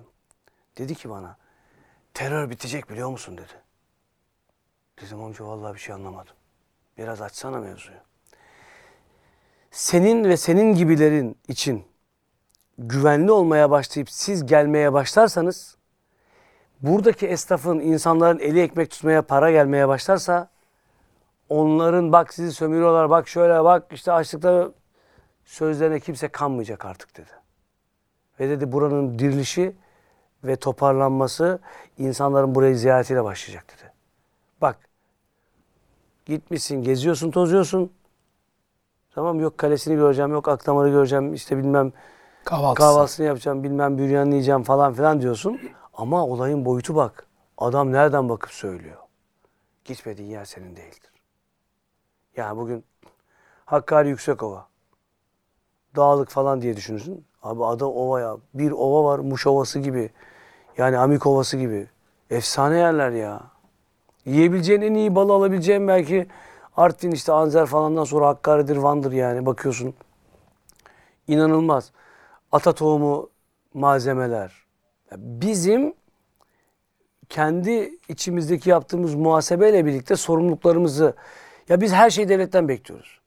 Speaker 2: Dedi ki bana terör bitecek biliyor musun dedi. Dedim amca vallahi bir şey anlamadım. Biraz açsana mevzuyu. Senin ve senin gibilerin için güvenli olmaya başlayıp siz gelmeye başlarsanız buradaki esnafın, insanların eli ekmek tutmaya, para gelmeye başlarsa onların bak sizi sömürüyorlar, bak şöyle bak işte açlıkta sözlerine kimse kanmayacak artık dedi. Ve dedi buranın dirilişi ve toparlanması insanların burayı ziyaretiyle başlayacak dedi. Bak gitmişsin, geziyorsun, tozuyorsun. Tamam yok kalesini göreceğim, yok akdamarı göreceğim, işte bilmem
Speaker 1: Kahvaltısı.
Speaker 2: kahvaltısını yapacağım, bilmem büryanını yiyeceğim falan filan diyorsun. Ama olayın boyutu bak. Adam nereden bakıp söylüyor. Gitmediğin yer senin değildir. Yani bugün Hakkari Yüksekova. Dağlık falan diye düşünürsün. Abi ada ova ya. Bir ova var Muş Ovası gibi. Yani Amik Ovası gibi. Efsane yerler ya. Yiyebileceğin en iyi balı alabileceğin belki Artvin işte Anzer falandan sonra Hakkari'dir, Van'dır yani bakıyorsun. İnanılmaz. Ata tohumu malzemeler. Bizim kendi içimizdeki yaptığımız muhasebeyle birlikte sorumluluklarımızı ya biz her şeyi devletten bekliyoruz.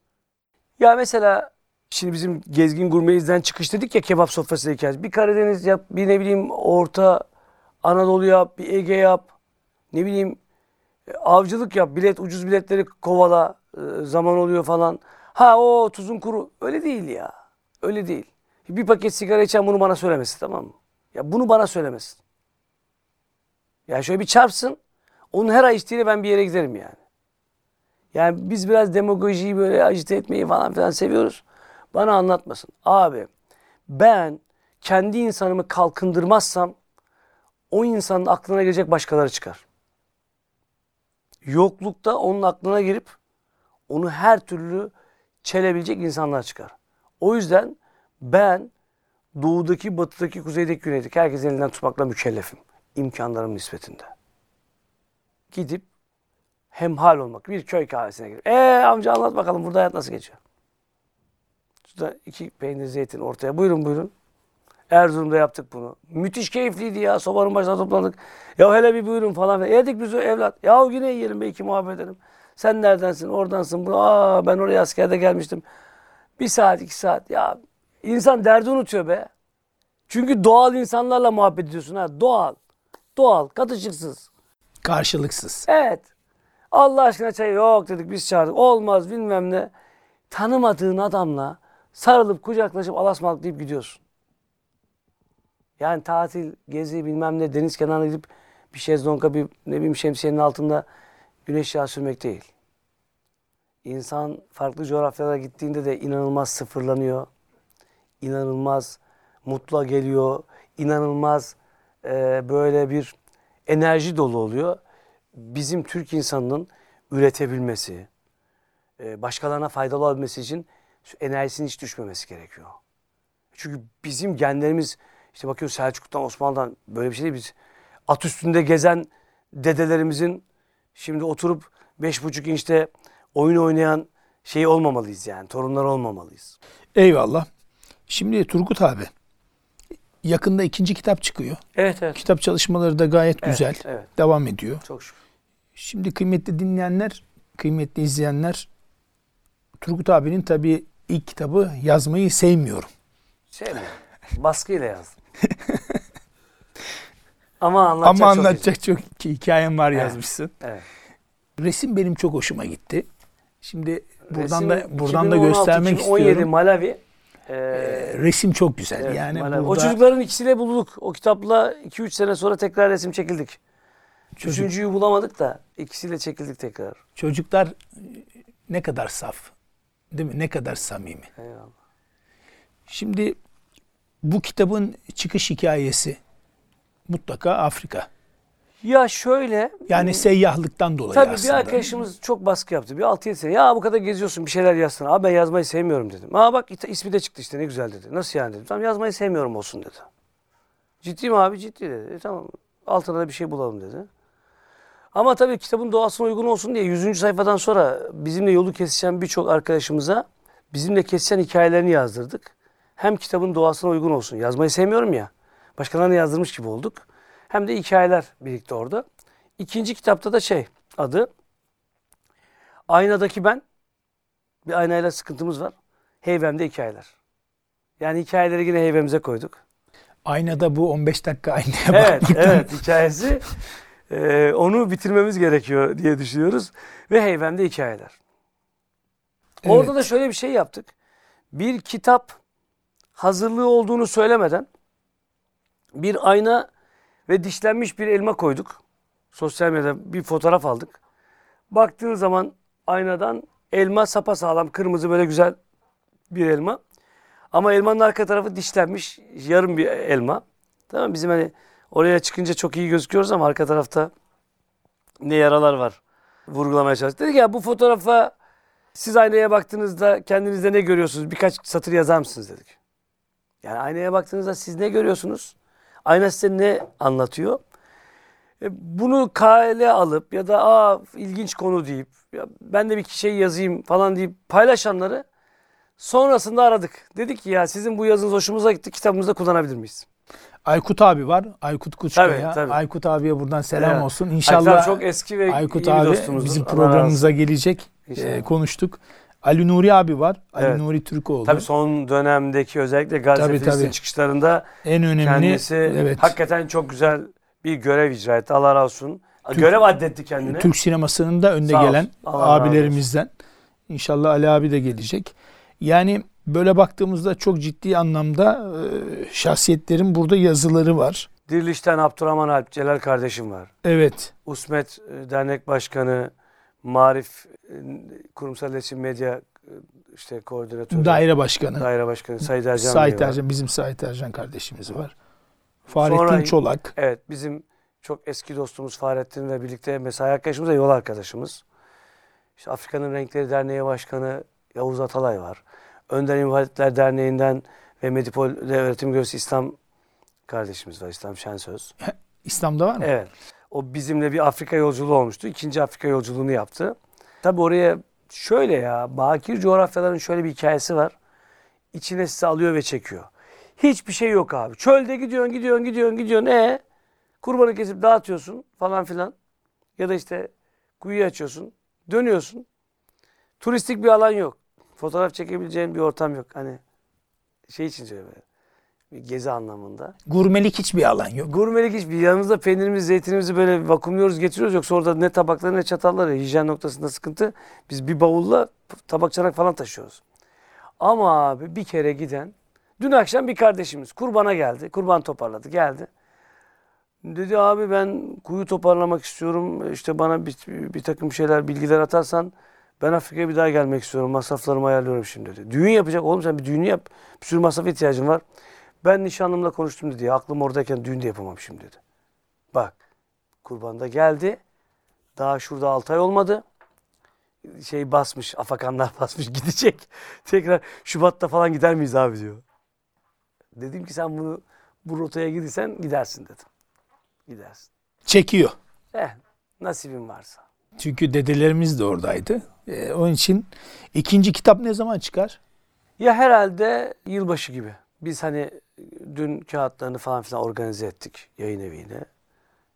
Speaker 2: Ya mesela şimdi bizim gezgin gurmeyizden çıkış dedik ya kebap sofrasındayken. Bir Karadeniz yap, bir ne bileyim Orta Anadolu yap, bir Ege yap. Ne bileyim e, avcılık yap, bilet ucuz biletleri kovala, e, zaman oluyor falan. Ha o tuzun kuru. Öyle değil ya. Öyle değil. Bir paket sigara içen bunu bana söylemesin tamam mı? Ya bunu bana söylemesin. Ya şöyle bir çarpsın. Onun her ay içtiğiyle ben bir yere giderim yani. Yani biz biraz demagojiyi böyle acite etmeyi falan filan seviyoruz. Bana anlatmasın. Abi ben kendi insanımı kalkındırmazsam o insanın aklına gelecek başkaları çıkar. Yoklukta onun aklına girip onu her türlü çelebilecek insanlar çıkar. O yüzden ben doğudaki, batıdaki, kuzeydeki, güneydeki herkesin elinden tutmakla mükellefim. İmkanlarım nispetinde. Gidip hemhal olmak. Bir köy kahvesine girip. Eee amca anlat bakalım burada hayat nasıl geçiyor? Şurada iki peynir zeytin ortaya. Buyurun buyurun. Erzurum'da yaptık bunu. Müthiş keyifliydi ya. Sobanın başına toplandık. Ya hele bir buyurun falan. Yedik biz o evlat. Ya yine yiyelim belki muhabbet edelim. Sen neredensin? Oradansın. Bu, Aa, ben oraya askerde gelmiştim. Bir saat, iki saat. Ya insan derdi unutuyor be. Çünkü doğal insanlarla muhabbet ediyorsun ha. Doğal. Doğal. Katışıksız.
Speaker 1: Karşılıksız.
Speaker 2: Evet. Allah aşkına çay yok dedik biz çağırdık. Olmaz bilmem ne. Tanımadığın adamla sarılıp kucaklaşıp alasmalık deyip gidiyorsun. Yani tatil, gezi bilmem ne deniz kenarına gidip bir şezlonga bir ne bileyim şemsiyenin altında güneş yağı sürmek değil. İnsan farklı coğrafyalara gittiğinde de inanılmaz sıfırlanıyor. İnanılmaz mutlu geliyor. İnanılmaz e, böyle bir enerji dolu oluyor. Bizim Türk insanının üretebilmesi, e, başkalarına faydalı olabilmesi için enerjisinin hiç düşmemesi gerekiyor. Çünkü bizim genlerimiz işte bakıyoruz Selçuk'tan Osmanlı'dan böyle bir şey değil. Biz at üstünde gezen dedelerimizin şimdi oturup beş buçuk inçte oyun oynayan şey olmamalıyız yani. Torunlar olmamalıyız.
Speaker 1: Eyvallah. Şimdi Turgut abi yakında ikinci kitap çıkıyor.
Speaker 2: Evet evet.
Speaker 1: Kitap çalışmaları da gayet
Speaker 2: Evet,
Speaker 1: güzel.
Speaker 2: evet.
Speaker 1: Devam ediyor.
Speaker 2: Çok şükür.
Speaker 1: Şimdi kıymetli dinleyenler, kıymetli izleyenler Turgut abinin tabii ilk kitabı yazmayı sevmiyorum.
Speaker 2: Mi? Baskıyla yazdım. Ama anlatacak
Speaker 1: Ama
Speaker 2: çok
Speaker 1: anlatacak çok hikayem var
Speaker 2: Evet.
Speaker 1: yazmışsın.
Speaker 2: Evet.
Speaker 1: Resim benim çok hoşuma gitti. Şimdi buradan
Speaker 2: Resim
Speaker 1: da buradan da
Speaker 2: 2016,
Speaker 1: göstermek
Speaker 2: 2017
Speaker 1: istiyorum.
Speaker 2: Malawi. Ee,
Speaker 1: Ee, resim çok güzel.
Speaker 2: evet,
Speaker 1: yani
Speaker 2: Malawi. O
Speaker 1: burada
Speaker 2: çocukların ikisiyle bulduk. O kitapla 2-3 sene sonra tekrar resim çekildik.
Speaker 1: Çocuk-
Speaker 2: Üçüncüyü bulamadık da ikisiyle çekildik tekrar.
Speaker 1: çocuklar ne kadar saf. Değil mi? Ne kadar samimi.
Speaker 2: Eyvallah.
Speaker 1: Şimdi bu kitabın çıkış hikayesi mutlaka Afrika.
Speaker 2: Ya şöyle.
Speaker 1: Yani seyyahlıktan dolayı
Speaker 2: Tabii
Speaker 1: aslında.
Speaker 2: bir arkadaşımız çok baskı yaptı. Bir 6-7 sene. Ya bu kadar geziyorsun bir şeyler yazsana. Abi ben yazmayı sevmiyorum dedim. Aa bak ismi de çıktı işte ne güzel dedi. Nasıl yani dedim. Tamam yazmayı sevmiyorum olsun dedi. Ciddi mi abi? Ciddi dedi. E, tamam altına da bir şey bulalım dedi. Ama tabii kitabın doğasına uygun olsun diye 100. sayfadan sonra bizimle yolu kesişen birçok arkadaşımıza bizimle kesişen hikayelerini yazdırdık. Hem kitabın doğasına uygun olsun. Yazmayı sevmiyorum ya. Başkalarına yazdırmış gibi olduk. Hem de hikayeler birlikte orada. İkinci kitapta da şey adı Aynadaki ben. Bir aynayla sıkıntımız var. Heyvemde hikayeler. Yani hikayeleri yine heyvemize koyduk.
Speaker 1: Aynada bu 15 dakika aynaya
Speaker 2: Evet,
Speaker 1: bakmaktan
Speaker 2: evet hikayesi. Ee, onu bitirmemiz gerekiyor diye düşünüyoruz. Ve heyvemde hikayeler. Orada
Speaker 1: Evet.
Speaker 2: da şöyle bir şey yaptık. Bir kitap hazırlığı olduğunu söylemeden bir ayna ve dişlenmiş bir elma koyduk. Sosyal medyada bir fotoğraf aldık. Baktığın zaman aynadan elma sapasağlam kırmızı böyle güzel bir elma. Ama elmanın arka tarafı dişlenmiş yarım bir elma. Tamam bizim hani oraya çıkınca çok iyi gözüküyoruz ama arka tarafta ne yaralar var vurgulamaya çalıştık. Dedik ya bu fotoğrafa siz aynaya baktığınızda kendinizde ne görüyorsunuz? Birkaç satır yazar mısınız dedik. Yani aynaya baktığınızda siz ne görüyorsunuz? Ayna size ne anlatıyor? E, Bunu kale alıp ya da aa ilginç konu deyip ya ben de bir şey yazayım falan deyip paylaşanları sonrasında aradık. Dedik ki ya sizin bu yazınız hoşumuza gitti kitabımızda kullanabilir miyiz?
Speaker 1: Aykut abi var. Aykut.
Speaker 2: Tabii, tabii.
Speaker 1: Aykut abiye buradan selam
Speaker 2: Evet.
Speaker 1: olsun.
Speaker 2: Aykut
Speaker 1: İnşallah
Speaker 2: abi çok eski ve
Speaker 1: Aykut
Speaker 2: iyi
Speaker 1: abi bizim
Speaker 2: Allah
Speaker 1: programımıza gelecek.
Speaker 2: İnşallah.
Speaker 1: Ee, konuştuk. Ali Nuri abi var. Ali
Speaker 2: Evet.
Speaker 1: Nuri Türkoğlu.
Speaker 2: Tabii son dönemdeki özellikle Gazze Filistin çıkışlarında
Speaker 1: en önemli
Speaker 2: kendisi
Speaker 1: evet.
Speaker 2: hakikaten çok güzel bir görev icra etti. Allah razı olsun. görev addetti kendine.
Speaker 1: Türk sinemasının da önde
Speaker 2: Sağ olsun.
Speaker 1: gelen
Speaker 2: Allah
Speaker 1: abilerimizden. İnşallah Ali abi de gelecek. Yani böyle baktığımızda çok ciddi anlamda e, şahsiyetlerin burada yazıları var.
Speaker 2: Diriliş'ten Abdurrahman Alp Celal kardeşim var.
Speaker 1: Evet.
Speaker 2: Usmet e, Dernek Başkanı Marif e, Kurumsal İletişim Medya işte koordinatörü.
Speaker 1: Daire başkanı.
Speaker 2: Daire başkanı Said Ercan var.
Speaker 1: Ercan, bizim Sait Ercan kardeşimiz var. Fahrettin
Speaker 2: Sonra-
Speaker 1: Çolak.
Speaker 2: Evet bizim çok eski dostumuz Fahrettin ve birlikte mesai arkadaşımız ve yol arkadaşımız. İşte Afrika'nın Renkleri Derneği Başkanı Yavuz Atalay var. Önder İnvalidler Derneği'nden ve Medipol'de öğretim görevlisi İslam kardeşimiz var. İslam Şensöz.
Speaker 1: İslam'da var mı?
Speaker 2: Evet. O bizimle bir Afrika yolculuğu olmuştu. İkinci Afrika yolculuğunu yaptı. Tabi oraya şöyle ya, bakir coğrafyaların şöyle bir hikayesi var. İçine sizi alıyor ve çekiyor. Hiçbir şey yok abi. Çölde gidiyorsun, gidiyorsun, gidiyorsun, gidiyorsun. E kurbanı kesip dağıtıyorsun falan filan. Ya da işte kuyu açıyorsun, dönüyorsun. Turistik bir alan yok. Fotoğraf çekebileceğin bir ortam yok. Hani şey için söylüyorum. Bir gezi anlamında.
Speaker 1: Gurmelik hiçbir alan yok.
Speaker 2: Gurmelik hiçbir yanımızda peynirimizi, zeytinimizi böyle vakumluyoruz, getiriyoruz. Yoksa orada ne tabakları ne çatalları, hijyen noktasında sıkıntı. Biz bir bavulla tabak çanak falan taşıyoruz. Ama abi bir kere giden, dün akşam bir kardeşimiz kurbana geldi. Kurban toparladı, geldi. Dedi abi ben kuyu toparlamak istiyorum. İşte bana bir, bir takım şeyler, bilgiler atarsan ben Afrika'ya bir daha gelmek istiyorum. Masraflarımı ayarlıyorum şimdi dedi. Düğün yapacak oğlum sen bir düğünü yap. Bir sürü masraf ihtiyacın var. Ben nişanlımla konuştum dedi. Aklım oradayken düğün de yapamam şimdi dedi. Bak kurbanda geldi. Daha şurada 6 ay olmadı. Şey basmış, afakanlar basmış gidecek. Tekrar Şubat'ta falan gider miyiz abi diyor. Dedim ki sen bunu bu rotaya gidersen gidersin dedim. Gidersin.
Speaker 1: Çekiyor.
Speaker 2: Eh nasibin varsa.
Speaker 1: Çünkü dedelerimiz de oradaydı. Ee, onun için ikinci kitap ne zaman çıkar?
Speaker 2: Ya herhalde yılbaşı gibi. Biz hani dün kağıtlarını falan filan organize ettik yayın eviyle.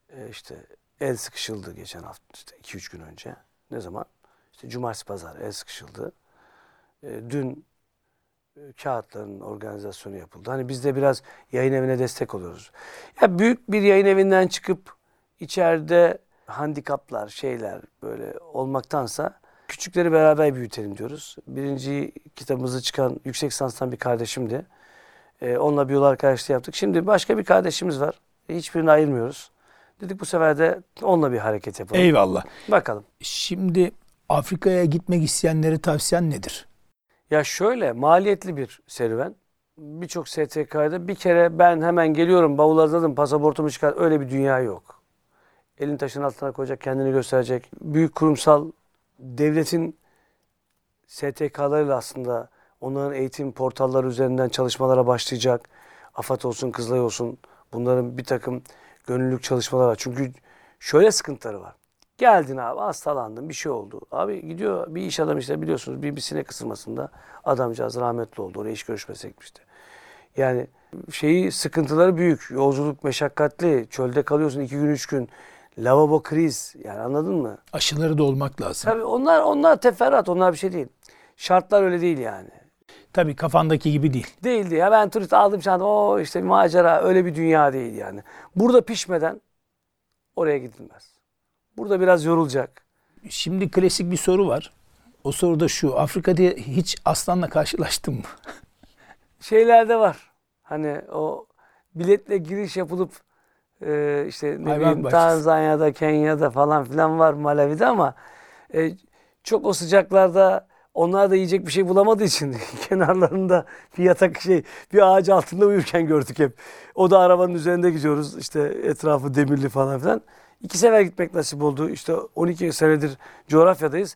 Speaker 2: Ee, işte el sıkışıldı geçen hafta işte 2-3 gün önce. Ne zaman? İşte cumartesi pazar el sıkışıldı. Ee, dün e, kağıtların organizasyonu yapıldı. Hani biz de biraz yayın evine destek oluyoruz. Ya büyük bir yayın evinden çıkıp içeride handikaplar, şeyler böyle olmaktansa küçükleri beraber büyütelim diyoruz. Birinci kitabımızı çıkan yüksek lisanstan bir kardeşimdi. Ee, onunla bir yol arkadaşlığı yaptık. Şimdi başka bir kardeşimiz var. Hiçbirini ayırmıyoruz. Dedik bu sefer de onunla bir hareket yapalım.
Speaker 1: Eyvallah.
Speaker 2: Bakalım.
Speaker 1: Şimdi Afrika'ya gitmek isteyenlere tavsiyen nedir?
Speaker 2: Ya şöyle maliyetli bir serüven. Birçok STK'da bir kere ben hemen geliyorum bavul hazırladım pasaportumu çıkar öyle bir dünya yok. Elin taşın altına koyacak kendini gösterecek. Büyük kurumsal devletin STK'larıyla aslında onların eğitim portalları üzerinden çalışmalara başlayacak. AFAD olsun, Kızılay olsun bunların bir takım gönüllülük çalışmaları var. Çünkü şöyle sıkıntıları var. Geldin abi hastalandın bir şey oldu. Abi gidiyor bir iş adamı işte biliyorsunuz bir, bir sinek ısırmasında adamcağız rahmetli oldu. Oraya iş görüşmesi gitmişti. Yani şeyi sıkıntıları büyük. Yolculuk meşakkatli. Çölde kalıyorsun iki gün üç gün. Lavabo kriz. Yani anladın mı?
Speaker 1: Aşıları da olmak lazım.
Speaker 2: Tabii onlar onlar teferruat. Onlar bir şey değil. Şartlar öyle değil yani.
Speaker 1: Tabii kafandaki gibi değil.
Speaker 2: Değildi ya ben turist aldım çantam o işte bir macera öyle bir dünya değil yani. Burada pişmeden oraya gidilmez. Burada biraz yorulacak.
Speaker 1: Şimdi klasik bir soru var. O soru da şu. Afrika'da hiç aslanla karşılaştın mı?
Speaker 2: Şeylerde var. Hani o biletle giriş yapılıp e, işte ne
Speaker 1: Hayvan
Speaker 2: bileyim. Tanzanya'da, Kenya'da falan filan var Malawi'de ama e, çok o sıcaklarda onlar da yiyecek bir şey bulamadığı için kenarlarında bir yatak şey bir ağaç altında uyurken gördük hep. O da arabanın üzerinde gidiyoruz işte etrafı demirli falan filan. İki sefer gitmek nasip oldu. İşte 12 senedir coğrafyadayız.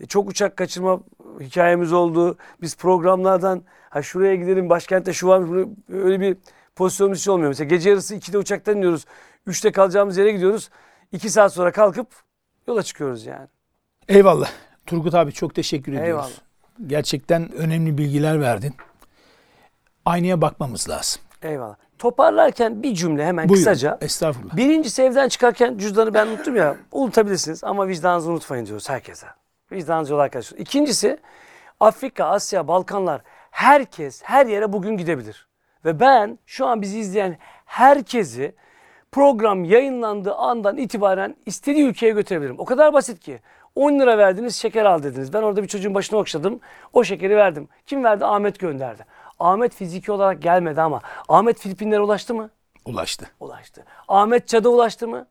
Speaker 2: E, Çok uçak kaçırma hikayemiz oldu. Biz programlardan ha şuraya gidelim başkentte şu var öyle bir pozisyonumuz hiç olmuyor. Mesela gece yarısı 2'de uçaktan iniyoruz. 3'te kalacağımız yere gidiyoruz. 2 saat sonra kalkıp yola çıkıyoruz yani.
Speaker 1: Eyvallah. Turgut abi çok teşekkür ediyoruz.
Speaker 2: Eyvallah.
Speaker 1: Gerçekten önemli bilgiler verdin. Aynaya bakmamız lazım.
Speaker 2: Eyvallah. Toparlarken bir cümle hemen
Speaker 1: Buyurun.
Speaker 2: kısaca.
Speaker 1: Estağfurullah.
Speaker 2: Birincisi evden çıkarken cüzdanı ben unuttum ya. Unutabilirsiniz ama vicdanınızı unutmayın diyoruz herkese. Vicdanınızı yol arkadaşlar. İkincisi Afrika, Asya, Balkanlar herkes her yere bugün gidebilir. Ve ben şu an bizi izleyen herkesi program yayınlandığı andan itibaren istediği ülkeye götürebilirim. O kadar basit ki. 10 lira verdiniz şeker al dediniz. Ben orada bir çocuğun başına okşadım. O şekeri verdim. Kim verdi? Ahmet gönderdi. Ahmet fiziki olarak gelmedi ama Ahmet Filipinlere ulaştı mı?
Speaker 1: Ulaştı.
Speaker 2: Ulaştı. Ahmet Çad'a ulaştı mı?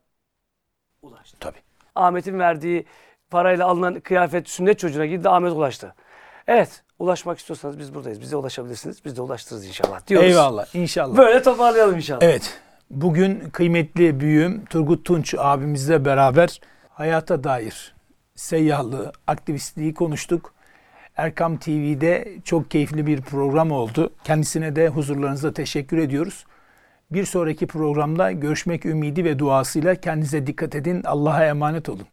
Speaker 2: Ulaştı.
Speaker 1: Tabii.
Speaker 2: Ahmet'in verdiği parayla alınan kıyafet sünnet çocuğuna gitti Ahmet ulaştı. Evet ulaşmak istiyorsanız biz buradayız. Bize ulaşabilirsiniz. Biz de ulaştırırız inşallah diyoruz.
Speaker 1: Eyvallah inşallah.
Speaker 2: Böyle toparlayalım inşallah.
Speaker 1: Evet. Bugün kıymetli büyüğüm Turgut Tunç abimizle beraber hayata dair seyyahlığı, aktivistliği konuştuk. Erkam TV'de çok keyifli bir program oldu. Kendisine de huzurlarınızda teşekkür ediyoruz. Bir sonraki programda görüşmek ümidi ve duasıyla kendinize dikkat edin. Allah'a emanet olun.